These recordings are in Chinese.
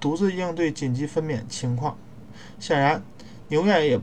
独自应对紧急分娩情况。显然，永远也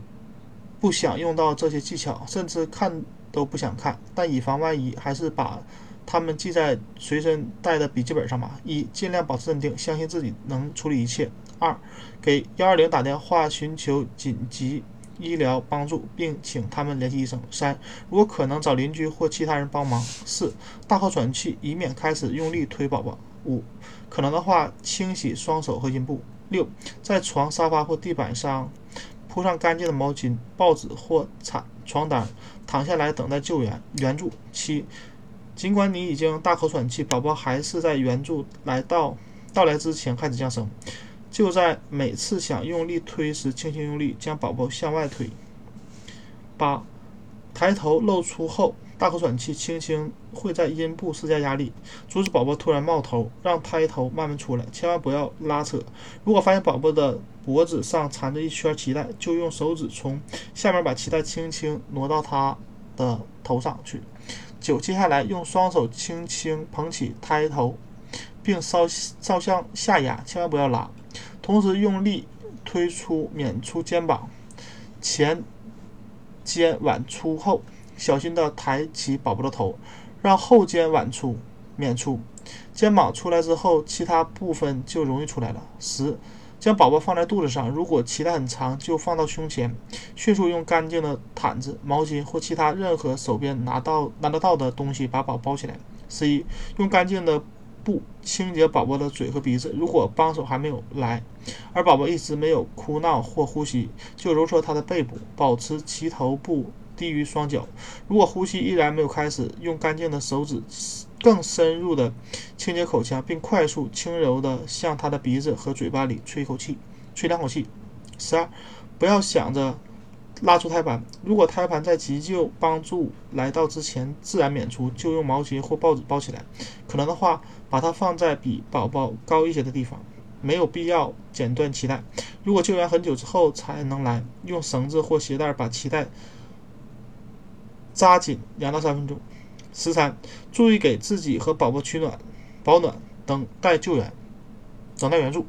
不想用到这些技巧，甚至看都不想看。但以防万一，还是把它们记在随身带的笔记本上吧。一、尽量保持镇定，相信自己能处理一切。二、给幺二零打电话寻求紧急医疗帮助，并请他们联系医生。三、如果可能，找邻居或其他人帮忙。四、大口喘气，以免开始用力推宝宝。五、可能的话，清洗双手和阴部。六、在床、沙发或地板上铺上干净的毛巾、报纸或毯床单，躺下来等待救援援助。七、尽管你已经大口喘气，宝宝还是在援助来到到来之前开始降生。就在每次想用力推时，轻轻用力将宝宝向外推。八、抬头露出后。大口喘气，轻轻会在阴部施加压力，阻止宝宝突然冒头，让胎头慢慢出来。千万不要拉扯。如果发现宝宝的脖子上缠着一圈脐带，就用手指从下面把脐带轻轻挪到他的头上去。九，接下来用双手轻轻捧起胎头，并稍稍向下压，千万不要拉。同时用力推出，娩出肩膀，前肩挽出后。小心地抬起宝宝的头，让后肩挽出，免出。肩膀出来之后，其他部分就容易出来了。十，将宝宝放在肚子上，如果脐带很长，就放到胸前，迅速用干净的毯子、毛巾或其他任何手边拿到拿得到的东西把宝宝包起来。十一，用干净的布清洁宝宝的嘴和鼻子。如果帮手还没有来，而宝宝一直没有哭闹或呼吸，就揉搓他的背部，保持其头部。低于双脚，如果呼吸依然没有开始，用干净的手指更深入的清洁口腔，并快速轻柔的向他的鼻子和嘴巴里吹一口气，吹两口气。十二，不要想着拉出胎盘，如果胎盘在急救帮助来到之前自然娩出，就用毛巾或报纸包起来，可能的话把它放在比宝宝高一些的地方，没有必要剪断脐带。如果救援很久之后才能来，用绳子或鞋带把脐带。扎紧两到三分钟。十三，注意给自己和宝宝取暖、保暖，等待救援，等待援助。